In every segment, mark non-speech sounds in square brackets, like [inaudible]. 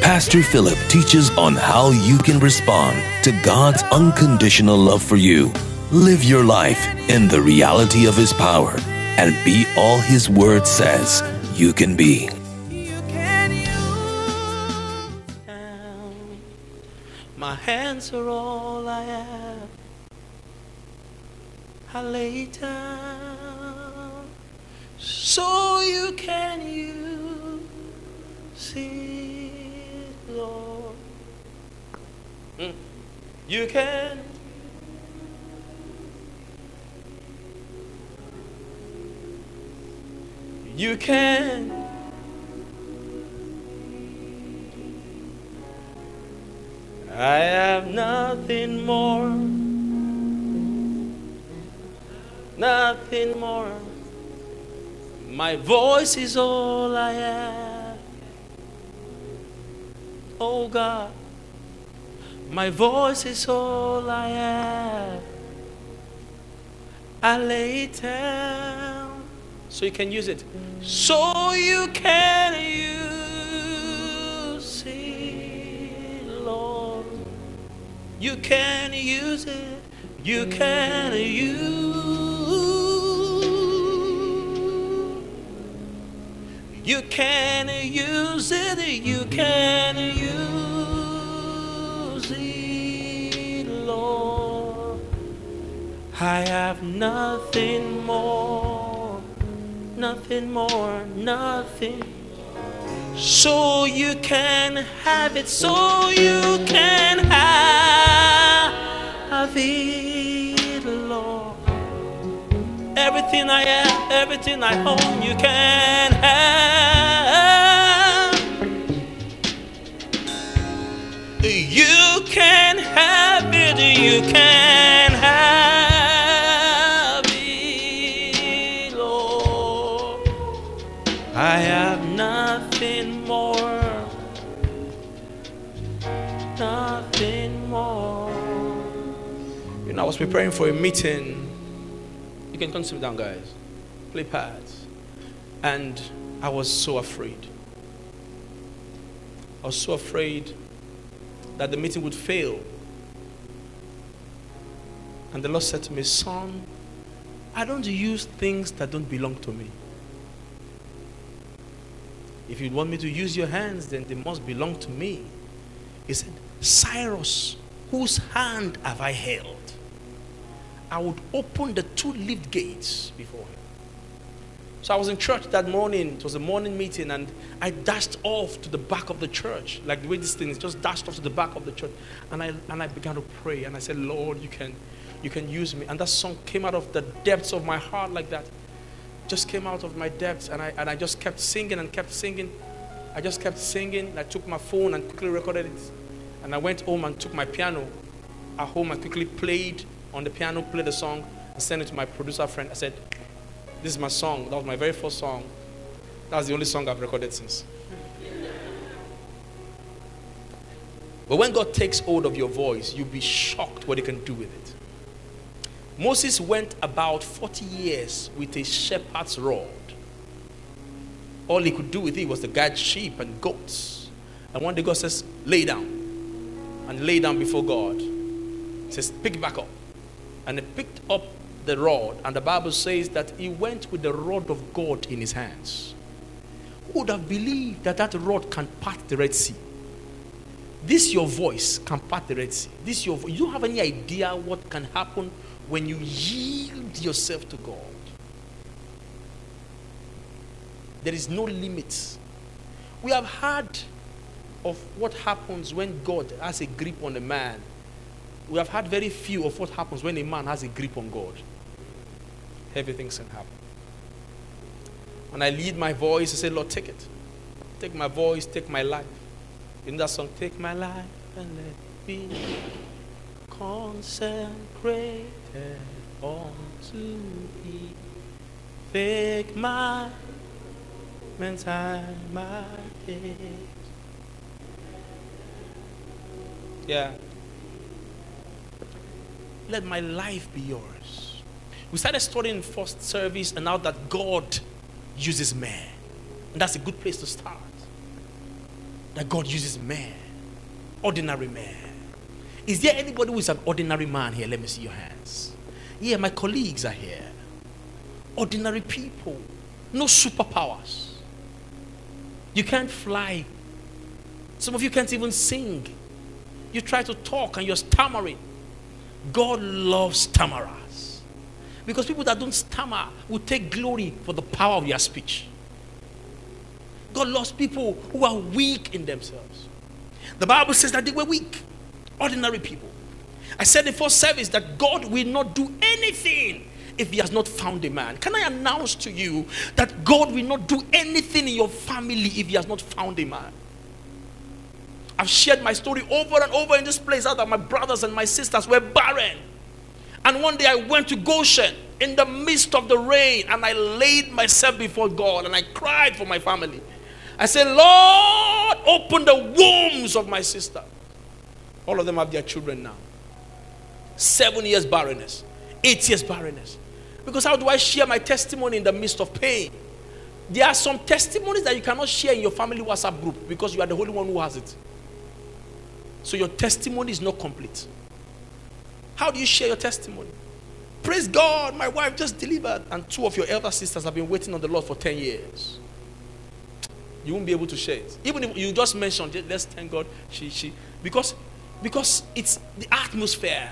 Pastor Philip teaches on how you can respond to God's unconditional love for you. Live your life in the reality of His power and be all His Word says you can be. My hands are all I have. I lay down so you can use it, You can. You can. I have nothing more. Nothing more. My voice is all I have. Oh God, my voice is all I have. I lay it down so you can use it. So you can use it, Lord. You can use it. You can use. You can use it. You can use I have nothing more, nothing more, nothing. So you can have it, so you can have it, Lord. Everything I am, everything I own, you can have. You can have it, you can preparing for a meeting. You can come sit down, guys. Play pads. And I was so afraid. I was so afraid that the meeting would fail. And the Lord said to me, Son, I don't use things that don't belong to me. If you want me to use your hands, then they must belong to me. He said, Cyrus, whose hand have I held? I would open the two lift gates before him. So I was in church that morning. It was a morning meeting, and I dashed off to the back of the church, like the way this thing is, just dashed off to the back of the church. And I and I began to pray, and I said, Lord, you can you can use me. And that song came out of the depths of my heart like that. Just came out of my depths, and I and I just kept singing and kept singing. I just kept singing. I took my phone and quickly recorded it. And I went home and took my piano at home and quickly played on the piano, played the song, and sent it to my producer friend. I said, This is my song. That was my very first song. That's the only song I've recorded since. But when God takes hold of your voice, you'll be shocked what He can do with it. Moses went about 40 years with a shepherd's rod. All he could do with it was to guide sheep and goats. And one day God says, Lay down. And lay down before God. He says, Pick it back up. And he picked up the rod. And the Bible says that he went with the rod of God in his hands. Who would have believed that that rod can part the Red Sea? This your voice can part the Red Sea. This your vo- you have any idea what can happen when you yield yourself to God. There is no limit. We have heard of what happens when God has a grip on a man. We have had very few of what happens when a man has a grip on God. Heavy things can happen. When I lead my voice, I say, Lord, take it. Take my voice, take my life. In that song, take my life and let be consecrated unto thee. Take my and my days. Yeah. Let my life be yours. We started studying first service, and now that God uses man, and that's a good place to start. That God uses man, ordinary man. Is there anybody who is an ordinary man here? Let me see your hands. Yeah, my colleagues are here. Ordinary people, no superpowers. You can't fly. Some of you can't even sing. You try to talk and you're stammering. God loves stammerers. Because people that don't stammer will take glory for the power of their speech. God loves people who are weak in themselves. The Bible says that they were weak, ordinary people. I said in first service that God will not do anything if he has not found a man. Can I announce to you that God will not do anything in your family if he has not found a man? I've shared my story over and over in this place out that my brothers and my sisters were barren. And one day I went to Goshen in the midst of the rain and I laid myself before God and I cried for my family. I said, Lord, open the wombs of my sister. All of them have their children now. Seven years barrenness, eight years barrenness. Because how do I share my testimony in the midst of pain? There are some testimonies that you cannot share in your family WhatsApp group because you are the only one who has it. So your testimony is not complete. How do you share your testimony? Praise God, my wife just delivered, and two of your elder sisters have been waiting on the Lord for 10 years. You won't be able to share it. Even if you just mentioned, let's thank God, she, she, because, because it's the atmosphere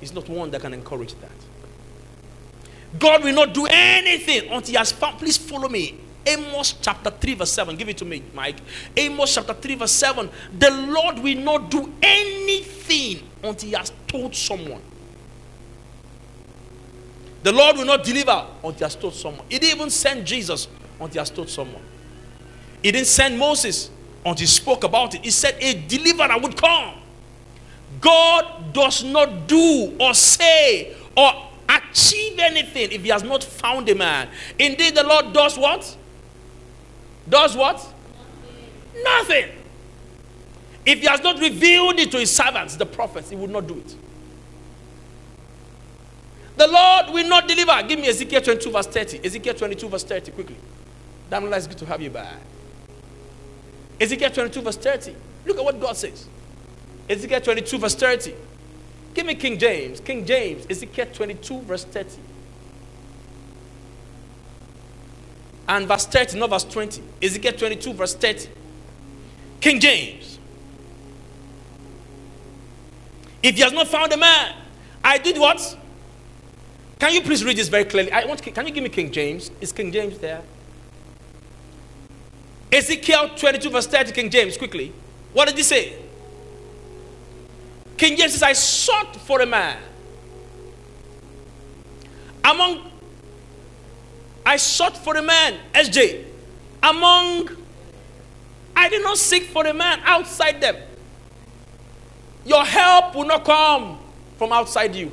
is not one that can encourage that. God will not do anything until He has found. Please follow me. Amos chapter 3, verse 7. Give it to me, Mike. Amos chapter 3, verse 7. The Lord will not do anything until He has told someone. The Lord will not deliver until He has told someone. He didn't even send Jesus until He has told someone. He didn't send Moses until He spoke about it. He said a deliverer would come. God does not do or say or achieve anything if he has not found a man. Indeed, the Lord does what? Does what? Nothing. Nothing. If he has not revealed it to his servants, the prophets, he would not do it. The Lord will not deliver. Give me Ezekiel 22, verse 30. Ezekiel 22, verse 30, quickly. Damn, it's good to have you back. Ezekiel 22, verse 30. Look at what God says. Ezekiel 22, verse 30. Give me King James. King James, Ezekiel 22, verse 30. And verse 30, not verse 20. Ezekiel 22, verse 30. King James. If he has not found a man, I did what? Can you please read this very clearly? I want. Can you give me King James? Is King James there? Ezekiel 22, verse 30, King James, quickly. What did he say? King James says, I sought for a man among, I sought for a man, SJ, among, I did not seek for a man outside them. Your help will not come from outside you.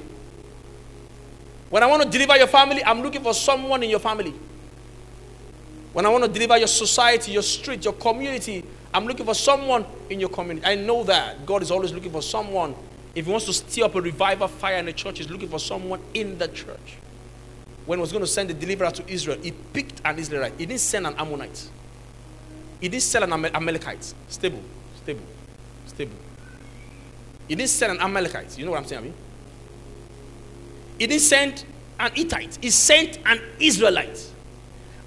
When I want to deliver your family, I'm looking for someone in your family. When I want to deliver your society, your street, your community, I'm looking for someone in your community. I know that. God is always looking for someone. If He wants to stir up a revival fire in the church, He's looking for someone in the church. When He was going to send the deliverer to Israel, He picked an Israelite. He didn't send an Ammonite. He didn't send an Amalekite. Stable, stable, stable. He didn't send an Amalekite. You know what I'm saying? I mean? He didn't send an Hittite. He sent an Israelite.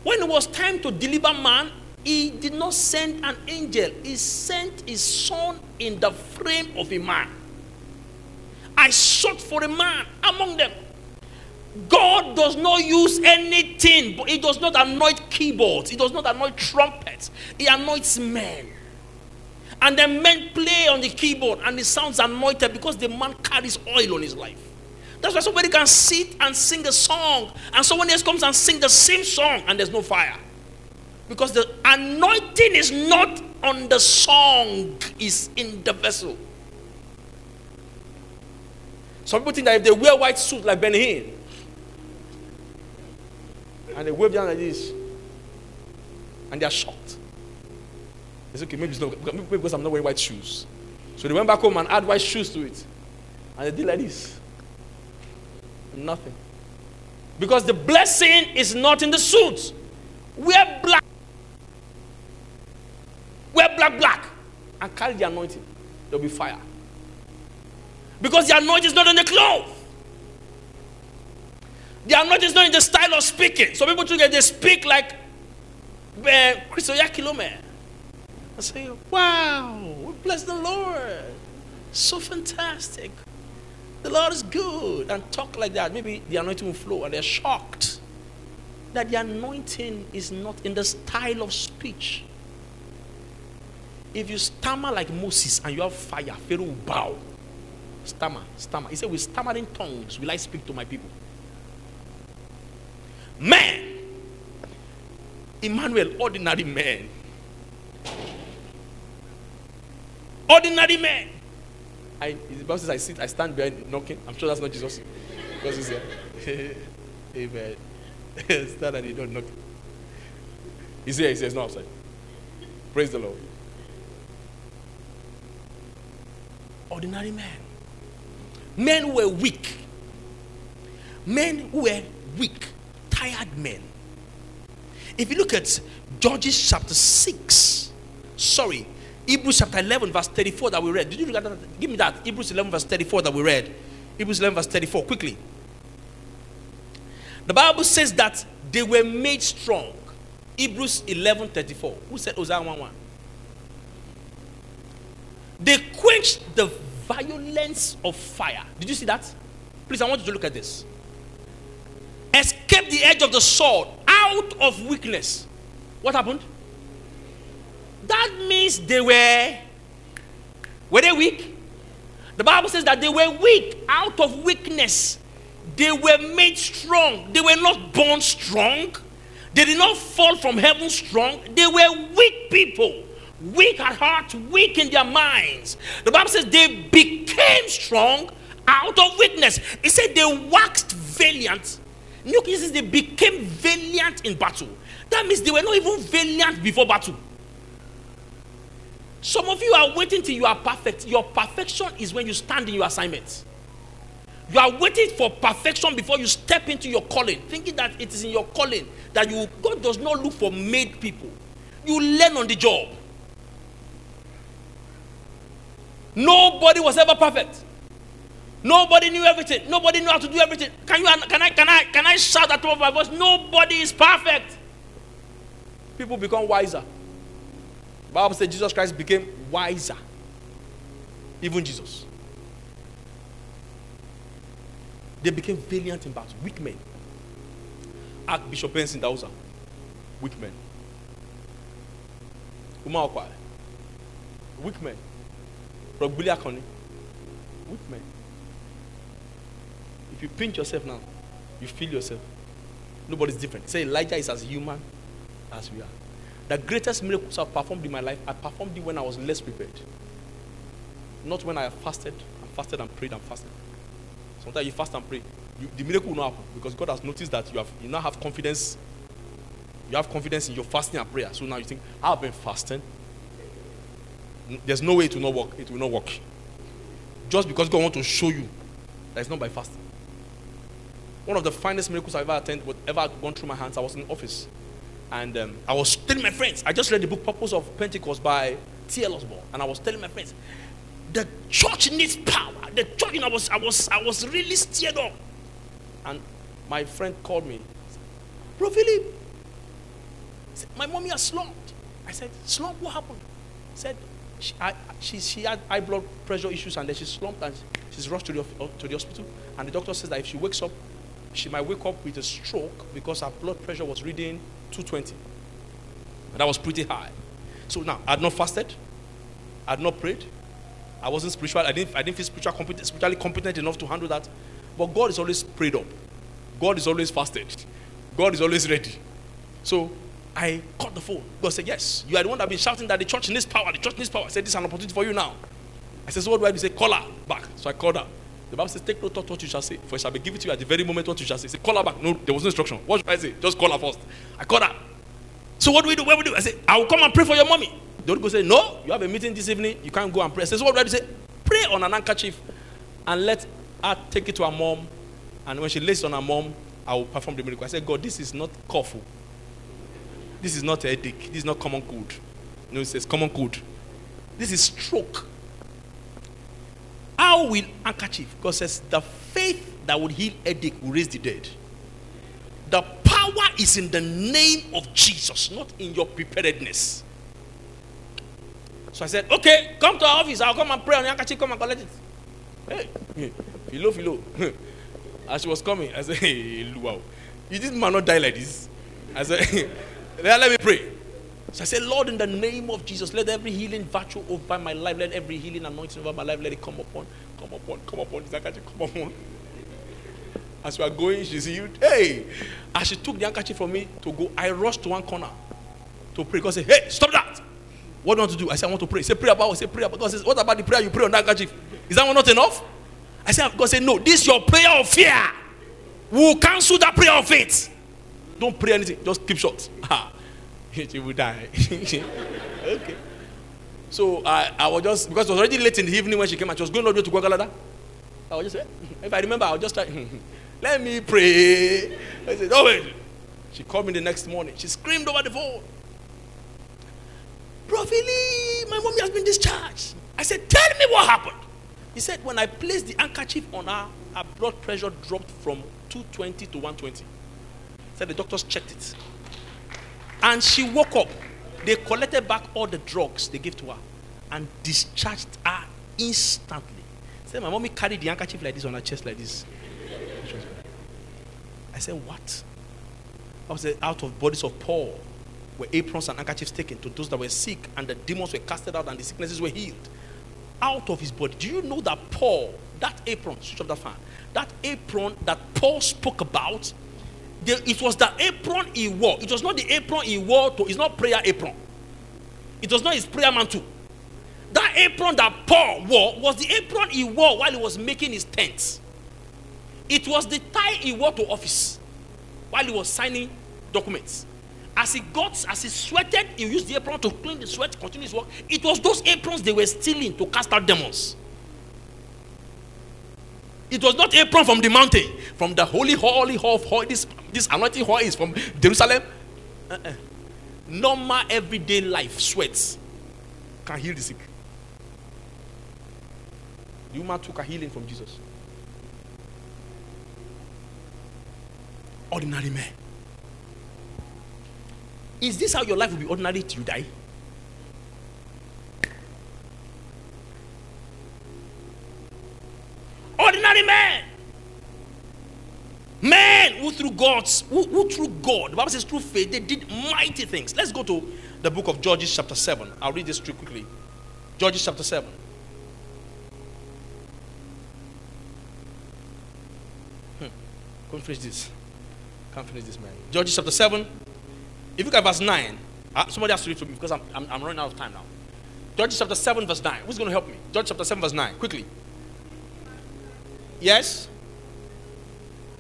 When it was time to deliver man, he did not send an angel, he sent his son in the frame of a man. I sought for a man among them. God does not use anything, but He does not anoint keyboards, He does not anoint trumpets, He anoints men. And the men play on the keyboard and it sounds anointed because the man carries oil on his life. That's why somebody can sit and sing a song, and someone else comes and sing the same song, and there's no fire. Because the anointing is not on the song, is in the vessel. Some people think that if they wear white suit like Benny Hinn, and they wave down like this, and they are shocked. They say, okay, maybe it's not maybe because I'm not wearing white shoes. So they went back home and add white shoes to it. And they did like this. Nothing. Because the blessing is not in the suit. Wear black. Wear black, black. And carry the anointing. There'll be fire. Because the anointing is not in the cloth. The anointing is not in the style of speaking. Some people think they speak like uh, Chris Oyakhilome. I say, wow, we bless the Lord. So fantastic. The Lord is good. And talk like that. Maybe the anointing will flow and they're shocked that the anointing is not in the style of speech. If you stammer like Moses and you have fire, Pharaoh will bow. Stammer, stammer. He said, With stammering tongues will I speak to my people. Man, Emmanuel, ordinary man. Ordinary man. I, the Bible says I sit, I stand behind knocking. I'm sure that's not Jesus. Because he's here. [laughs] Amen. [laughs] stand and you don't knock. He's here, he says, no outside. Praise the Lord. Ordinary man. Men who were weak. Men who were weak, tired men. If you look at Judges chapter 6, sorry, Hebrews chapter 11, verse 34 that we read. Did you look at that? Give me that. Hebrews 11, verse 34 that we read. Hebrews 11, verse 34, quickly. The Bible says that they were made strong. Hebrews 11, 34. Who said Hosea 1 1? They quenched the violence of fire. Did you see that? Please, I want you to look at this. Escape the edge of the sword out of weakness. What happened? That means they were were they weak? The Bible says that they were weak out of weakness. They were made strong. They were not born strong. They did not fall from heaven strong. They were weak people, weak at heart, weak in their minds. The Bible says they became strong out of weakness. It said they waxed valiant. Says they became valiant in battle. That means they were not even valiant before battle. Some of you are waiting till you are perfect. Your perfection is when you stand in your assignment. You are waiting for perfection before you step into your calling, thinking that it is in your calling that you God does not look for made people. You learn on the job. Nobody was ever perfect. Nobody knew everything. Nobody knew how to do everything. Can you can I can I can I shout at top of my voice? Nobody is perfect. People become wiser. The Bible says Jesus Christ became wiser. Even Jesus. They became valiant in battle. Weak men. Archbishop Benson Idahosa. Weak men. Uma Ukpai. Weak men. Rogbulia Koni. Weak men. You pinch yourself now, you feel yourself. Nobody's different. Say Elijah is as human as we are. The greatest miracles I've performed in my life, I performed it when I was less prepared. Not when I fasted and fasted and prayed and fasted. Sometimes you fast and pray. You, the miracle will not happen because God has noticed that you have you now have confidence. You have confidence in your fasting and prayer. So now you think, I've been fasting. There's no way it will not work. It will not work. Just because God wants to show you that it's not by fasting. One of the finest miracles I've ever attended, ever gone through my hands, I was in office. And um, I was telling my friends, I just read the book Purpose of Pentecost by T.L. Osborn. And I was telling my friends, the church needs power. The church, you know, I was, I was, I was really stirred up. And my friend called me. Bro Philip, said, my mommy has slumped. I said, slump, what happened? He said, she, I, she, she had high blood pressure issues and then she slumped and she's rushed to the, to the hospital. And the doctor says that if she wakes up, she might wake up with a stroke because her blood pressure was reading 220. And that was pretty high. So now, I had not fasted, I had not prayed, I wasn't spiritual, I didn't, I didn't feel spiritual competent, spiritually competent enough to handle that. But God is always prayed up, God is always fasted, God is always ready. So I caught the phone. God said, Yes, you are the one that been shouting that the church needs power, the church needs power. I said, This is an opportunity for you now. I said, So what do I do? He said, Call her back. So I called her. The Bible says, Take no thought what you shall say, for it shall be given to you at the very moment what you shall say. Say, call her back. No, there was no instruction. What should I say? Just call her first. I call her. So what do we do? What do we do? I say, I will come and pray for your mommy. The Holy Ghost say, No, you have a meeting this evening. You can't go and pray. I say, So what do I do? Say, pray on an handkerchief and let her take it to her mom. And when she lays on her mom, I will perform the miracle. I say, God, this is not cough. This is not a headache. This is not common cold. No, it says common cold. This is stroke. How will handkerchief? God says the faith that would heal headache will raise the dead. The power is in the name of Jesus, not in your preparedness. So I said, okay, come to our office. I'll come and pray on the handkerchief. Come and collect it. Hey, philo, philo. [laughs] As she was coming, I said, [laughs] hey, wow. You this man not die like this? I said, [laughs] let me pray. So I said, Lord, in the name of Jesus, let every healing virtue over my life, let every healing anointing over my life, let it come upon, come upon, come upon, come upon. As we are going, she's healed. Hey! As she took the handkerchief from me to go, I rushed to one corner to pray. God said, Hey, stop that! What do you want to do? I said, I want to pray. Say, pray about Say, pray about God says, What about the prayer you pray on that handkerchief? Is that one not enough? I said, God said, No, this is your prayer of fear. We'll cancel that prayer of faith. Don't pray anything, just keep short. [laughs] [laughs] she will die. [laughs] okay. So I, I was just, because it was already late in the evening when she came and she was going all the way to Gwagwalada. I was just, if I remember, I was just like, [laughs] let me pray. I said, oh, wait. She called me the next morning. She screamed over the phone. Prophet my mommy has been discharged. I said, tell me what happened. He said, when I placed the handkerchief on her, her blood pressure dropped from 220 to 120. Said the doctors checked it. And she woke up. They collected back all the drugs they gave to her and discharged her instantly. Said my mommy carried the handkerchief like this on her chest like this. I said, What? I was uh, out of bodies of Paul were aprons and handkerchiefs taken to those that were sick, and the demons were casted out and the sicknesses were healed. Out of his body. Do you know that Paul, that apron, switch off that fan, that apron that Paul spoke about the, it was the apron he wore. It was not the apron he wore to, it's not prayer apron. It was not his prayer mantle. That apron that Paul wore was the apron he wore while he was making his tent. It was the tie he wore to office while he was signing documents. As he got, as he sweated, he used the apron to clean the sweat, continue his work. It was those aprons they were stealing to cast out demons. It was not apron from the mountain, from the holy, holy of holy. This, this anointing hall is from Jerusalem. Uh-uh. Normal everyday life sweats can heal the sick. The woman took a healing from Jesus. Ordinary man. Is this how your life will be ordinary till you die? Ordinary man. Men who through God's, who, who through God, the Bible says through faith, they did mighty things. Let's go to the book of Judges, chapter 7. I'll read this too quickly. Judges, chapter 7. Hmm. Can't finish this. Can't finish this, man. Judges, chapter 7. If you look at verse 9, uh, somebody has to read for me because I'm, I'm, I'm running out of time now. Judges, chapter 7, verse 9. Who's going to help me? Judges, chapter 7, verse 9. Quickly. Yes?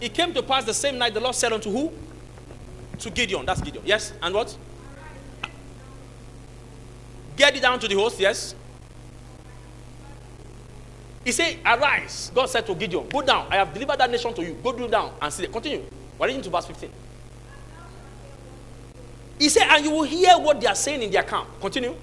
It came to pass the same night the Lord said unto who? To Gideon. That's Gideon. Yes? And what? Get it down to the host. Yes? He said, Arise. God said to Gideon, Go down. I have delivered that nation to you. Go do down and see it. Continue. We're reading to verse 15. He said, And you will hear what they are saying in their camp. Continue.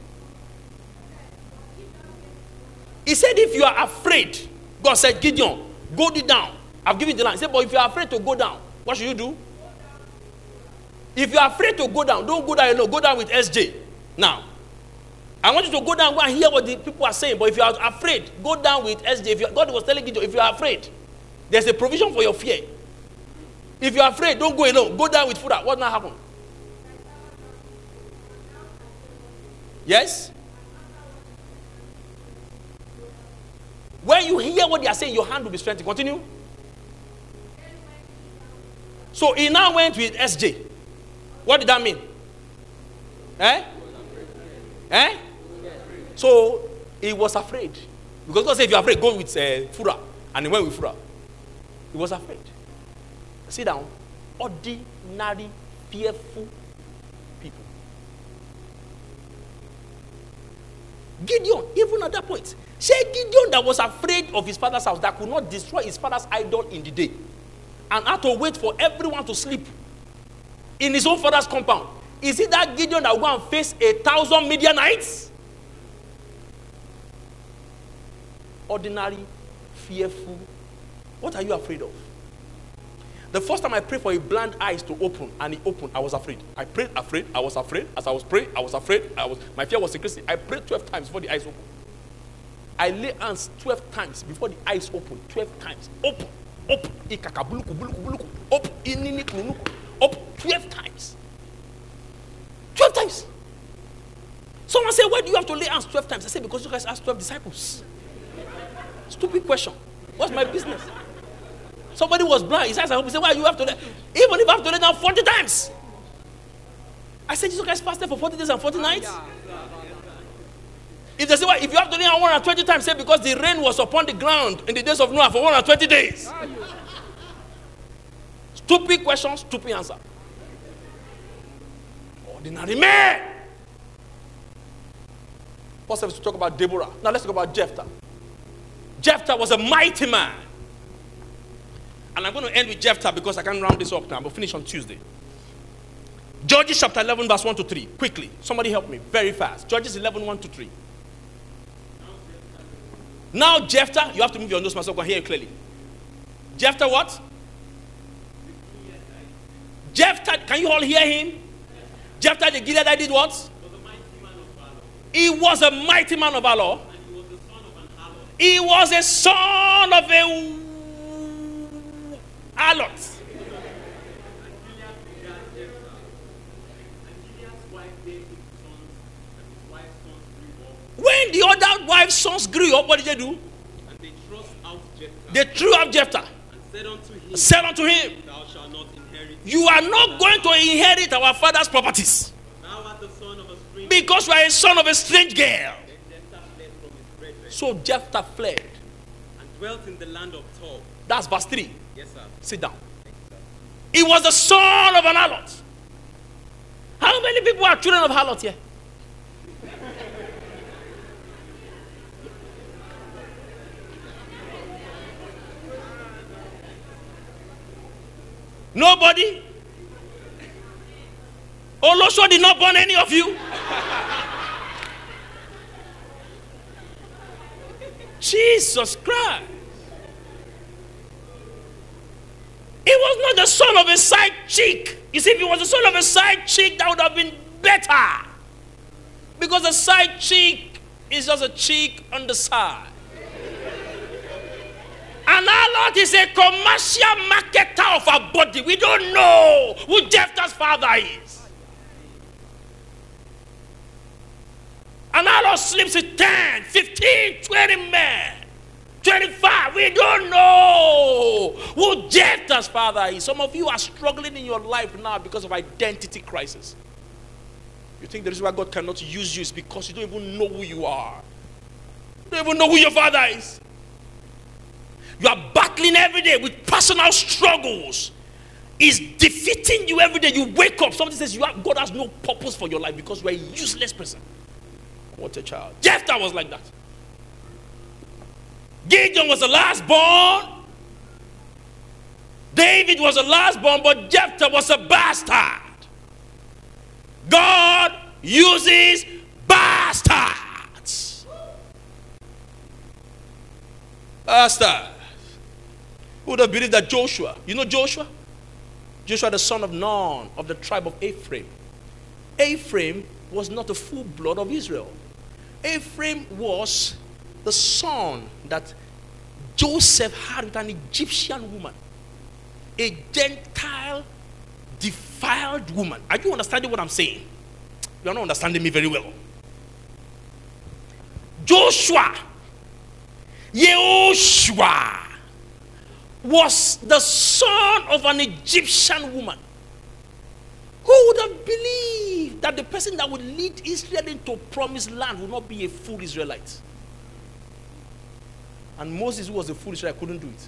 He said, If you are afraid, God said, Gideon, Go down. I've given you the land. Said, but if you're afraid to go down, what should you do? If you're afraid to go down, don't go down alone. Go down with SJ. Now, I want you to go down, and hear what the people are saying. But if you are afraid, go down with SJ. If you, God was telling you, if you are afraid, there's a provision for your fear. If you are afraid, don't go alone. Go down with Phurah. What now happen? Yes? When you hear what they are saying, your hand will be strengthened. Continue. So he now went with SJ. What did that mean? Eh? Eh? So he was afraid. Because God said, if you're afraid, go with uh, Fura. And he went with Pharaoh. He was afraid. Sit down. Ordinary, fearful people. Gideon, even at that point, say Gideon that was afraid of his father's house, that could not destroy his father's idol in the day, and had to wait for everyone to sleep in his own father's compound. Is it that Gideon that will go and face a thousand Midianites? Ordinary, fearful. What are you afraid of? The first time I prayed for a blind eyes to open and it opened, I was afraid. I prayed afraid, I was afraid. As I was praying, I was afraid. I was my fear was increasing. I prayed 12 times before the eyes opened. I lay hands 12 times before the eyes opened. 12 times. Open, open. Open. Open. 12 times. 12 times. Someone said, Why do you have to lay hands 12 times? I said, Because you guys asked 12 disciples. Stupid question. What's my business? Somebody was blind. His eyes are open. He said, Why you have to lay? Even if I have to lay down 40 times. I said, Jesus Christ fasted for 40 days and 40 nights. If they say, well, if you have to down 120 times, say because the rain was upon the ground in the days of Noah for 120 days. Stupid question, stupid answer. Ordinary man. First service to talk about Deborah. Now let's talk about Jephthah. Jephthah was a mighty man. And I'm going to end with Jephthah because I can't round this up now. We'll finish on Tuesday. Judges chapter 11, verse 1 to 3. Quickly. Somebody help me. Very fast. Judges 11, 1 to 3. Now, Jephthah, you have to move your nose so I can hear you clearly. Jephthah, what? Jephthah, can you all hear him? Jephthah the Gileadite did what? He was a mighty man of valor. He was a son of a harlot. When the other wife's sons grew up, what did they do? And they thrust out Jephthah. They threw out Jephthah. And said unto him, Said unto him, Thou shalt not inherit. You are not going to inherit our father's properties Thou art the son of a stranger. because you are a son of a strange girl. Jephthah So Jephthah fled. and dwelt in the land of Tob. That's verse 3. Yes, sir. Sit down. He was the son of an harlot. How many people are children of harlot here? Nobody? Olosho did not burn any of you. Jesus Christ. He was not the son of a side chick. You see, if he was the son of a side chick, that would have been better. Because a side chick is just a chick on the side. And our Lord is a commercial marketer of our body. We don't know who Jephthah's father is. And our Lord sleeps with 10, 15, 20 men. 25. We don't know who Jephthah's father is. Some of you are struggling in your life now because of identity crisis. You think the reason why God cannot use you is because you don't even know who you are. You don't even know who your father is. You are battling every day with personal struggles. Is defeating you every day. You wake up, somebody says you have, God has no purpose for your life because you are a useless person. What a child. Jephthah was like that. Gideon was the last born. David was the last born, but Jephthah was a bastard. God uses bastards. Bastards. Who would have believed that Joshua, you know Joshua? Joshua, the son of Nun of the tribe of Ephraim. Ephraim was not a full blood of Israel. Ephraim was the son that Joseph had with an Egyptian woman, a Gentile, defiled woman. Are you understanding what I'm saying? You are not understanding me very well. Joshua, Yehoshua, was the son of an Egyptian woman. Who would have believed that the person that would lead Israel into promised land would not be a full Israelite? And Moses, who was a foolish guy, couldn't do it.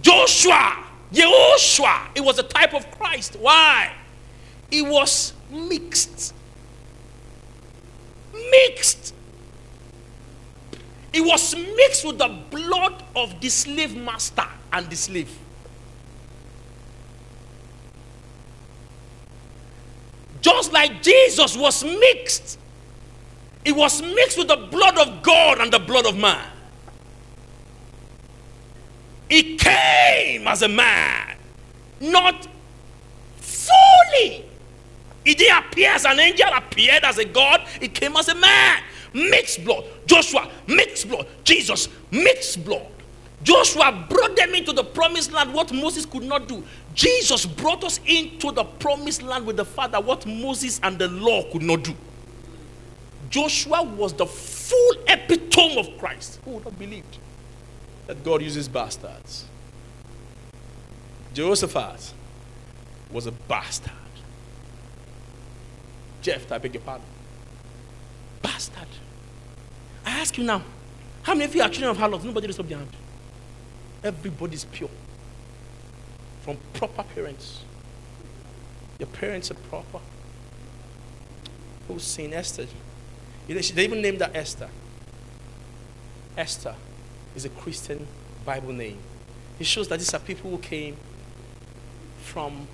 Joshua, Yehoshua, it was a type of Christ. Why? It was mixed. Mixed. It was mixed with the blood of the slave master and the slave. Just like Jesus was mixed, it was mixed with the blood of God and the blood of man. He came as a man, not fully. He didn't appear as an angel, appeared as a God. He came as a man. Mixed blood. Joshua, mixed blood. Jesus, mixed blood. Joshua brought them into the promised land, what Moses could not do. Jesus brought us into the promised land with the Father, what Moses and the law could not do. Joshua was the full epitome of Christ. Who would have believed that God uses bastards? Jehoshaphat was a bastard. Jeff, I beg your pardon. Bastard. Ask you now, how many of you are children of harlots? Nobody raised up their hand. Everybody's pure. From proper parents. Your parents are proper. Who's seen Esther? They even named her Esther. Esther is a Christian Bible name. It shows that these are people who came from.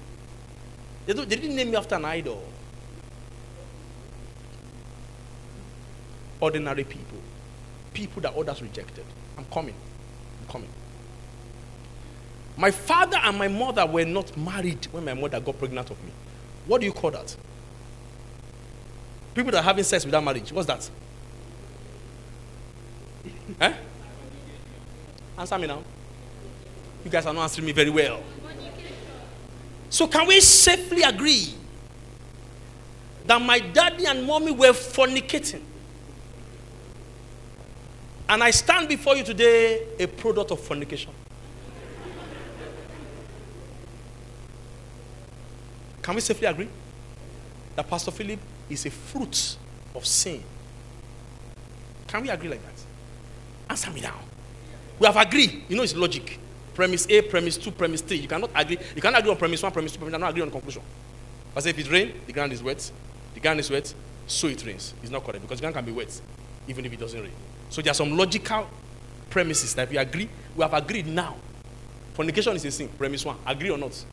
They, they didn't name me after an idol. ordinary people, people that others rejected. I'm coming. I'm coming. My father and my mother were not married when my mother got pregnant of me. What do you call that? People that are having sex without marriage. What's that? [laughs] eh? Answer me now. You guys are not answering me very well. So, can we safely agree that my daddy and mommy were fornicating? And I stand before you today a product of fornication. Can we safely agree that Pastor Philip is a fruit of sin? Can we agree like that? Answer me now. We have agreed. You know it's logic. Premise A, premise two, premise three. You cannot agree. You cannot agree on premise one, premise two, premise. Not agree on conclusion. But if it rains, the ground is wet. The ground is wet, so it rains. It's not correct because the ground can be wet, even if it doesn't rain. So there are some logical premises that we agree. We have agreed now. Fornication is a sin. Premise one. Agree or not?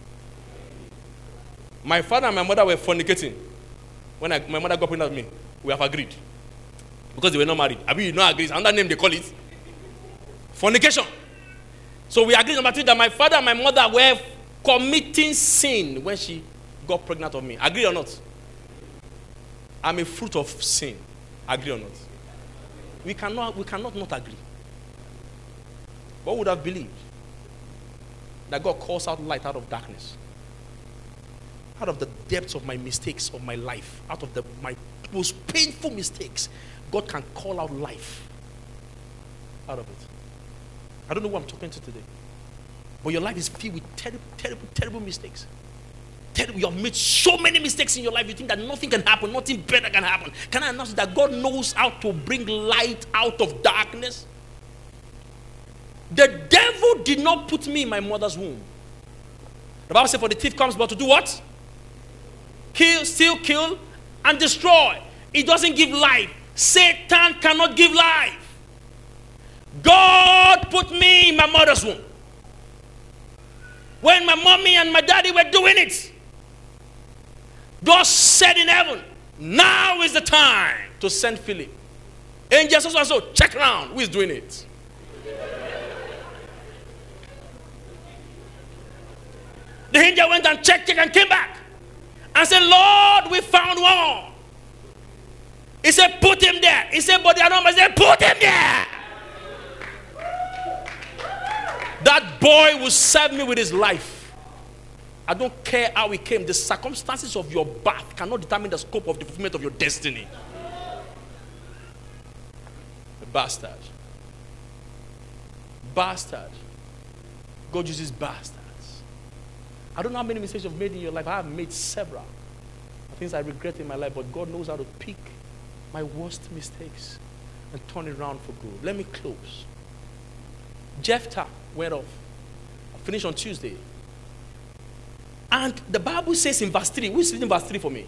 My father and my mother were fornicating. When I, my mother got pregnant with me, we have agreed. Because they were not married. I mean, you not agree. Under name they call it. Fornication. So we agreed number three that my father and my mother were committing sin when she got pregnant of me. Agree or not? I'm a fruit of sin. Agree or not? We cannot, we cannot not agree. What would have believed? That God calls out light out of darkness. Out of the depths of my mistakes of my life, out of the, my most painful mistakes, God can call out life out of it. I don't know who I'm talking to today. But your life is filled with terrible, terrible, terrible mistakes you have made so many mistakes in your life, you think that nothing can happen, nothing better can happen. Can I announce that God knows how to bring light out of darkness? The devil did not put me in my mother's womb. The Bible says, For the thief comes but to do what? Kill, steal, kill, and destroy. It doesn't give life. Satan cannot give life. God put me in my mother's womb. When my mommy and my daddy were doing it, God said in heaven, now is the time to send Philip. Angels also, also check around who is doing it. the angel went and checked it and came back and said, Lord, we found one. He said, put him there. He said, but the other said, put him there. That boy will serve me with his life. I don't care how it came. The circumstances of your birth cannot determine the scope of the fulfillment of your destiny. Bastard. Bastard. God uses bastards. I don't know how many mistakes you've made in your life. I have made several things I regret in my life, but God knows how to pick my worst mistakes and turn it around for good. Let me close. Jephthah went off. I finished on Tuesday. And the Bible says in verse 3, who's reading verse 3 for me?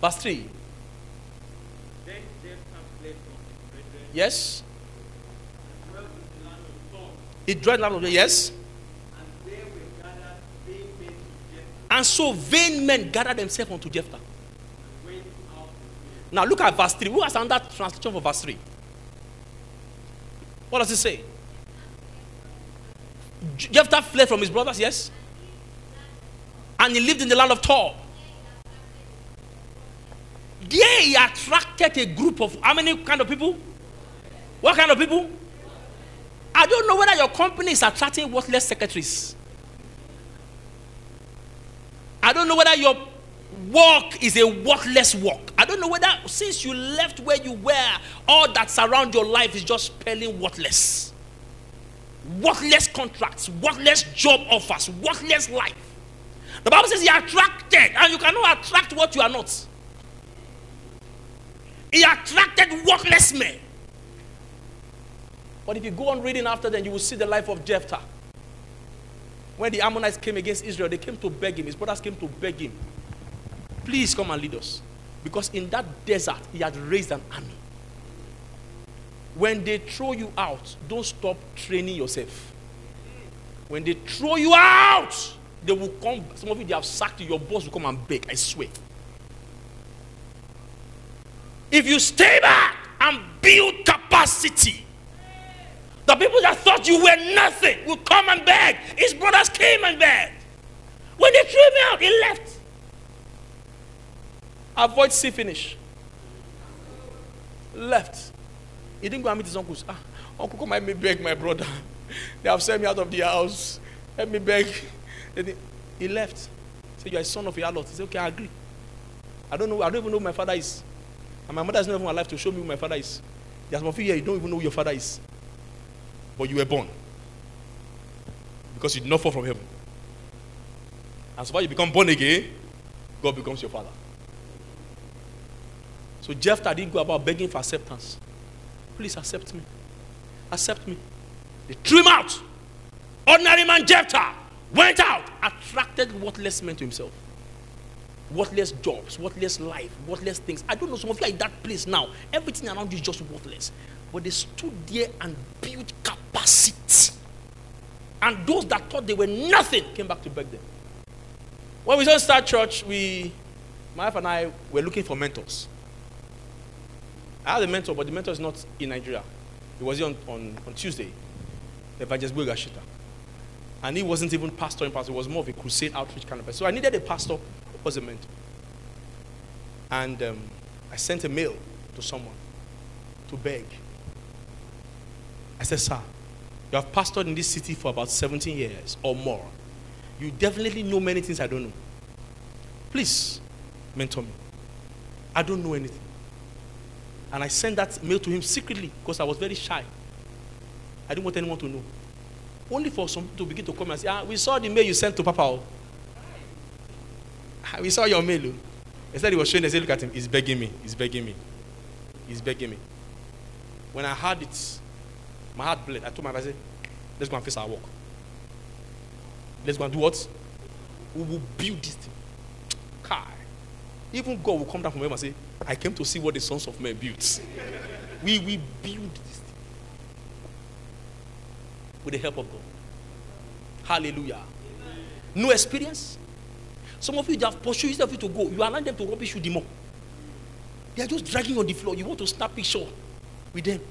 Verse 3. Then Jephthah fled from his brethren Yes? in the land of the yes? And so vain men gathered themselves unto Jephthah. Now look at verse 3. Who has found that translation for verse 3? What does it say? Je- Jephthah fled from his brothers, yes? And he lived in the land of Tob. There he attracted a group of how many kind of people? What kind of people? I don't know whether your company is attracting worthless secretaries. I don't know whether your work is a worthless work. I don't know whether since you left where you were, all that surround your life is just spelling worthless. Worthless contracts, worthless job offers, worthless life. The Bible says he attracted, and you cannot attract what you are not. He attracted worthless men. But if you go on reading after, then you will see the life of Jephthah. When the Ammonites came against Israel, they came to beg him. His brothers came to beg him. Please come and lead us. Because in that desert, he had raised an army. When they throw you out, don't stop training yourself. When they throw you out, they will come. Some of you, they have sacked you. Your boss will come and beg. I swear. If you stay back and build capacity, the people that thought you were nothing will come and beg. His brothers came and begged. When they threw me out, he left. Avoid see finish. Left. He didn't go and meet his uncles. Ah, uncle, come help me beg my brother. [laughs] They have sent me out of the house. Help me beg. He left. Say, you are a son of a harlot. He said, okay, I agree. I don't know. I don't even know who my father is. And my mother is not even alive to show me who my father is. There's some of you here, you don't even know who your father is. But you were born. Because you did not fall from heaven. And so far you become born again, God becomes your father. So Jephthah didn't go about begging for acceptance. Please accept me. Accept me. They threw him out. Ordinary man Jephthah went out, attracted worthless men to himself. Worthless jobs, worthless life, worthless things. I don't know, some of you are in that place now. Everything around you is just worthless. But they stood there and built capacity. And those that thought they were nothing came back to beg them. When we just start church, we, my wife and I were looking for mentors. I had a mentor, but the mentor is not in Nigeria. He was here on, on, on Tuesday, Evangelist Gashita. And he wasn't even pastor in pastor, he was more of a crusade outreach kind of person. So I needed a pastor who was a mentor. And um, I sent a mail to someone to beg. I said, Sir, you have pastored in this city for about 17 years or more. You definitely know many things I don't know. Please mentor me. I don't know anything. And I sent that mail to him secretly because I was very shy. I didn't want anyone to know. Only for some to begin to come and say, ah, we saw the mail you sent to Papa. oh." Ah, We saw your mail. oh." He was showing, they said, look at him. He's begging me. He's begging me. He's begging me. When I heard it, my heart bled. I told my wife, I said, let's go and face our work. Let's go and do what? We will build this thing. Kai. Even God will come down from heaven and say, I came to see what the sons of men built. we will build this thing. With the help of God. Hallelujah. No experience. Some of you have pursued of you to go. You allow them to rubbish you the more. They are just dragging on the floor. You want to snap picture with them.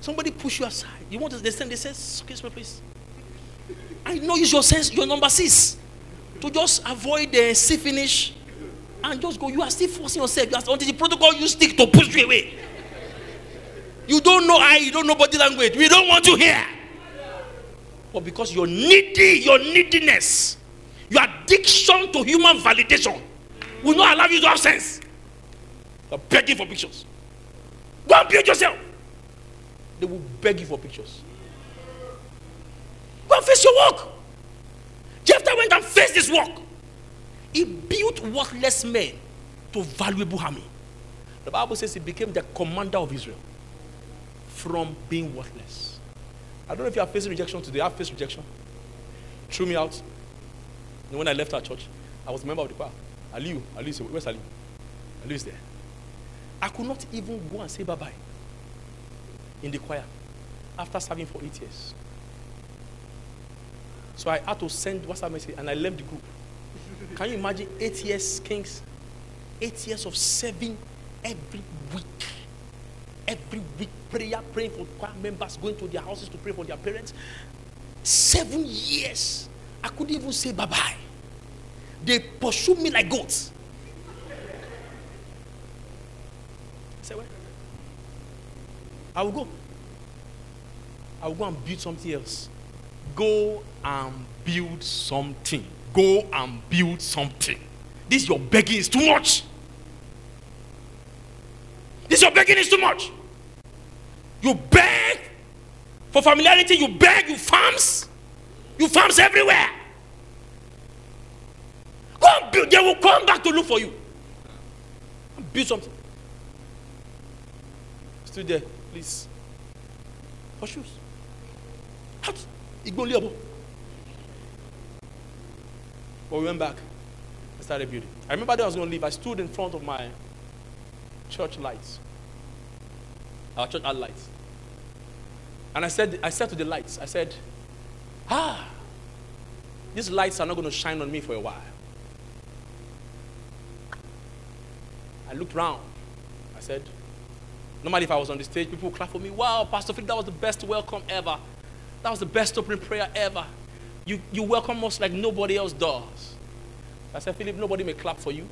Somebody push you aside. You want to they they say, excuse me, please. I know use your sense, your number six. To just avoid the see finish and just go. You are still forcing yourself. You are, until the protocol you stick to push you away. You don't know I, you don't know body language. We don't want you here. But because you're needy, your neediness, your addiction to human validation will not allow you to have sense. You're begging for pictures. Go and build yourself. They will beg you for pictures. Go and face your work. Jephthah went and faced this work. He built worthless men to valuable army. The Bible says he became the commander of Israel from being worthless. I don't know if you are facing rejection today. I faced rejection. Threw me out. And when I left our church, I was a member of the choir. Aliu, Aliu, said, where's Aliu? Aliu is there. I could not even go and say bye bye in the choir after serving for eight years. So I had to send WhatsApp message and I left the group. Can you imagine eight years, Kings? Eight years of serving every week. Every week, prayer, praying for choir members, going to their houses to pray for their parents. Seven years. I couldn't even say bye bye. They pursued me like goats. Said, Well, I will go. I will go and build something else. Go and build something. Go and build something. This your begging is too much. This your begging is too much. You beg for familiarity, you beg, you farms. You farms everywhere. Go and build. They will come back to look for you. Build something. Still there, please. For shoes. Out. Igbonli Obo. But we went back and started building. I remember that I was going to leave. I stood in front of my church lights. Our church had lights. And I said, I said to the lights, I said, ah, these lights are not going to shine on me for a while. I looked round. I said, normally if I was on the stage, people would clap for me. Wow, Pastor Philip, that was the best welcome ever. That was the best opening prayer ever. You, you welcome us like nobody else does. I said, Philip, nobody may clap for you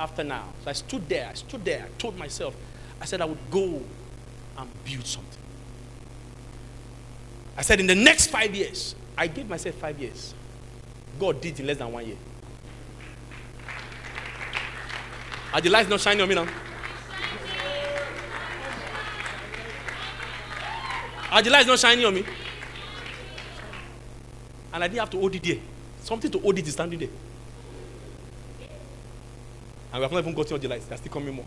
after now. So I stood there. I stood there. I told myself, I said I would go and build something. I said, in the next five years, I gave myself five years. God did in less than one year. Are the lights not shining on me now? Are the lights not shining on me? And I didn't have to hold it there. Something to hold it is standing there. And we have not even gotten all the lights. There's still coming more.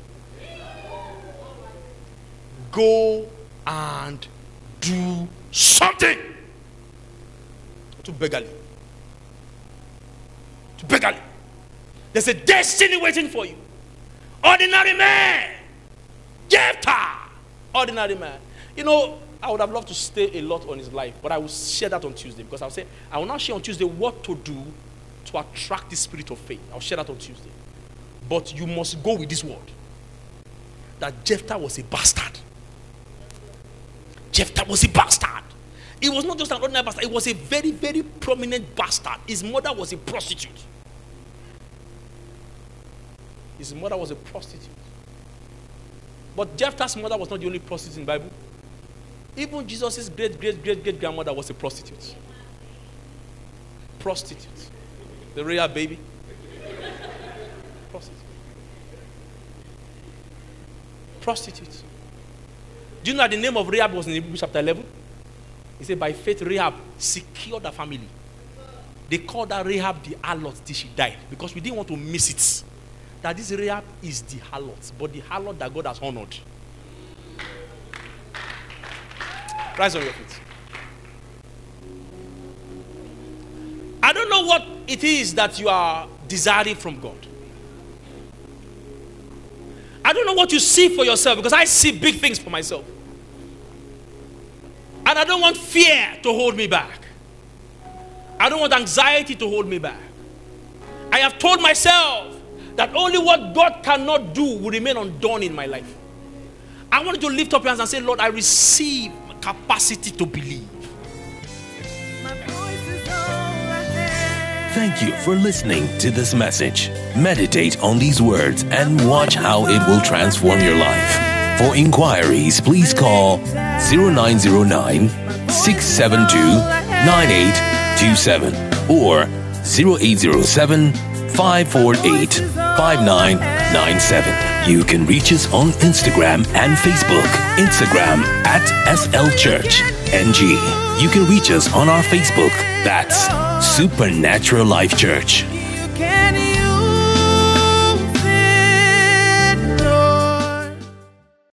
Go and do something. To beggarly. To beggarly. There's a destiny waiting for you. Ordinary man. Jephthah. Ordinary man. You know, I would have loved to stay a lot on his life, but I will share that on Tuesday because I'll say, I will not share on Tuesday what to do to attract the spirit of faith. I'll share that on Tuesday. But you must go with this word that Jephthah was a bastard. Jephthah was a bastard. It was not just an ordinary bastard, it was a very, very prominent bastard. His mother was a prostitute. His mother was a prostitute. But Jephthah's mother was not the only prostitute in the Bible. Even Jesus' great, great, great, great grandmother was a prostitute. Prostitute. The real baby. Prostitute. Do you know that the name of Rahab was in Hebrews chapter 11? He said, by faith, Rahab secured the family. They called her Rahab the harlot till she died because we didn't want to miss it. That this Rahab is the harlot, but the harlot that God has honored. Rise on your feet. I don't know what it is that you are desiring from God. I don't know what you see for yourself because I see big things for myself. And I don't want fear to hold me back. I don't want anxiety to hold me back. I have told myself that only what God cannot do will remain undone in my life. I want you to lift up your hands and say, Lord, I receive capacity to believe. Thank you for listening to this message. Meditate on these words and watch how it will transform your life. For inquiries, please call 0909 672 9827 or 0807 548 5997. You can reach us on Instagram and Facebook. Instagram at SL Church NG. You can reach us on our Facebook. That's Supernatural Life Church.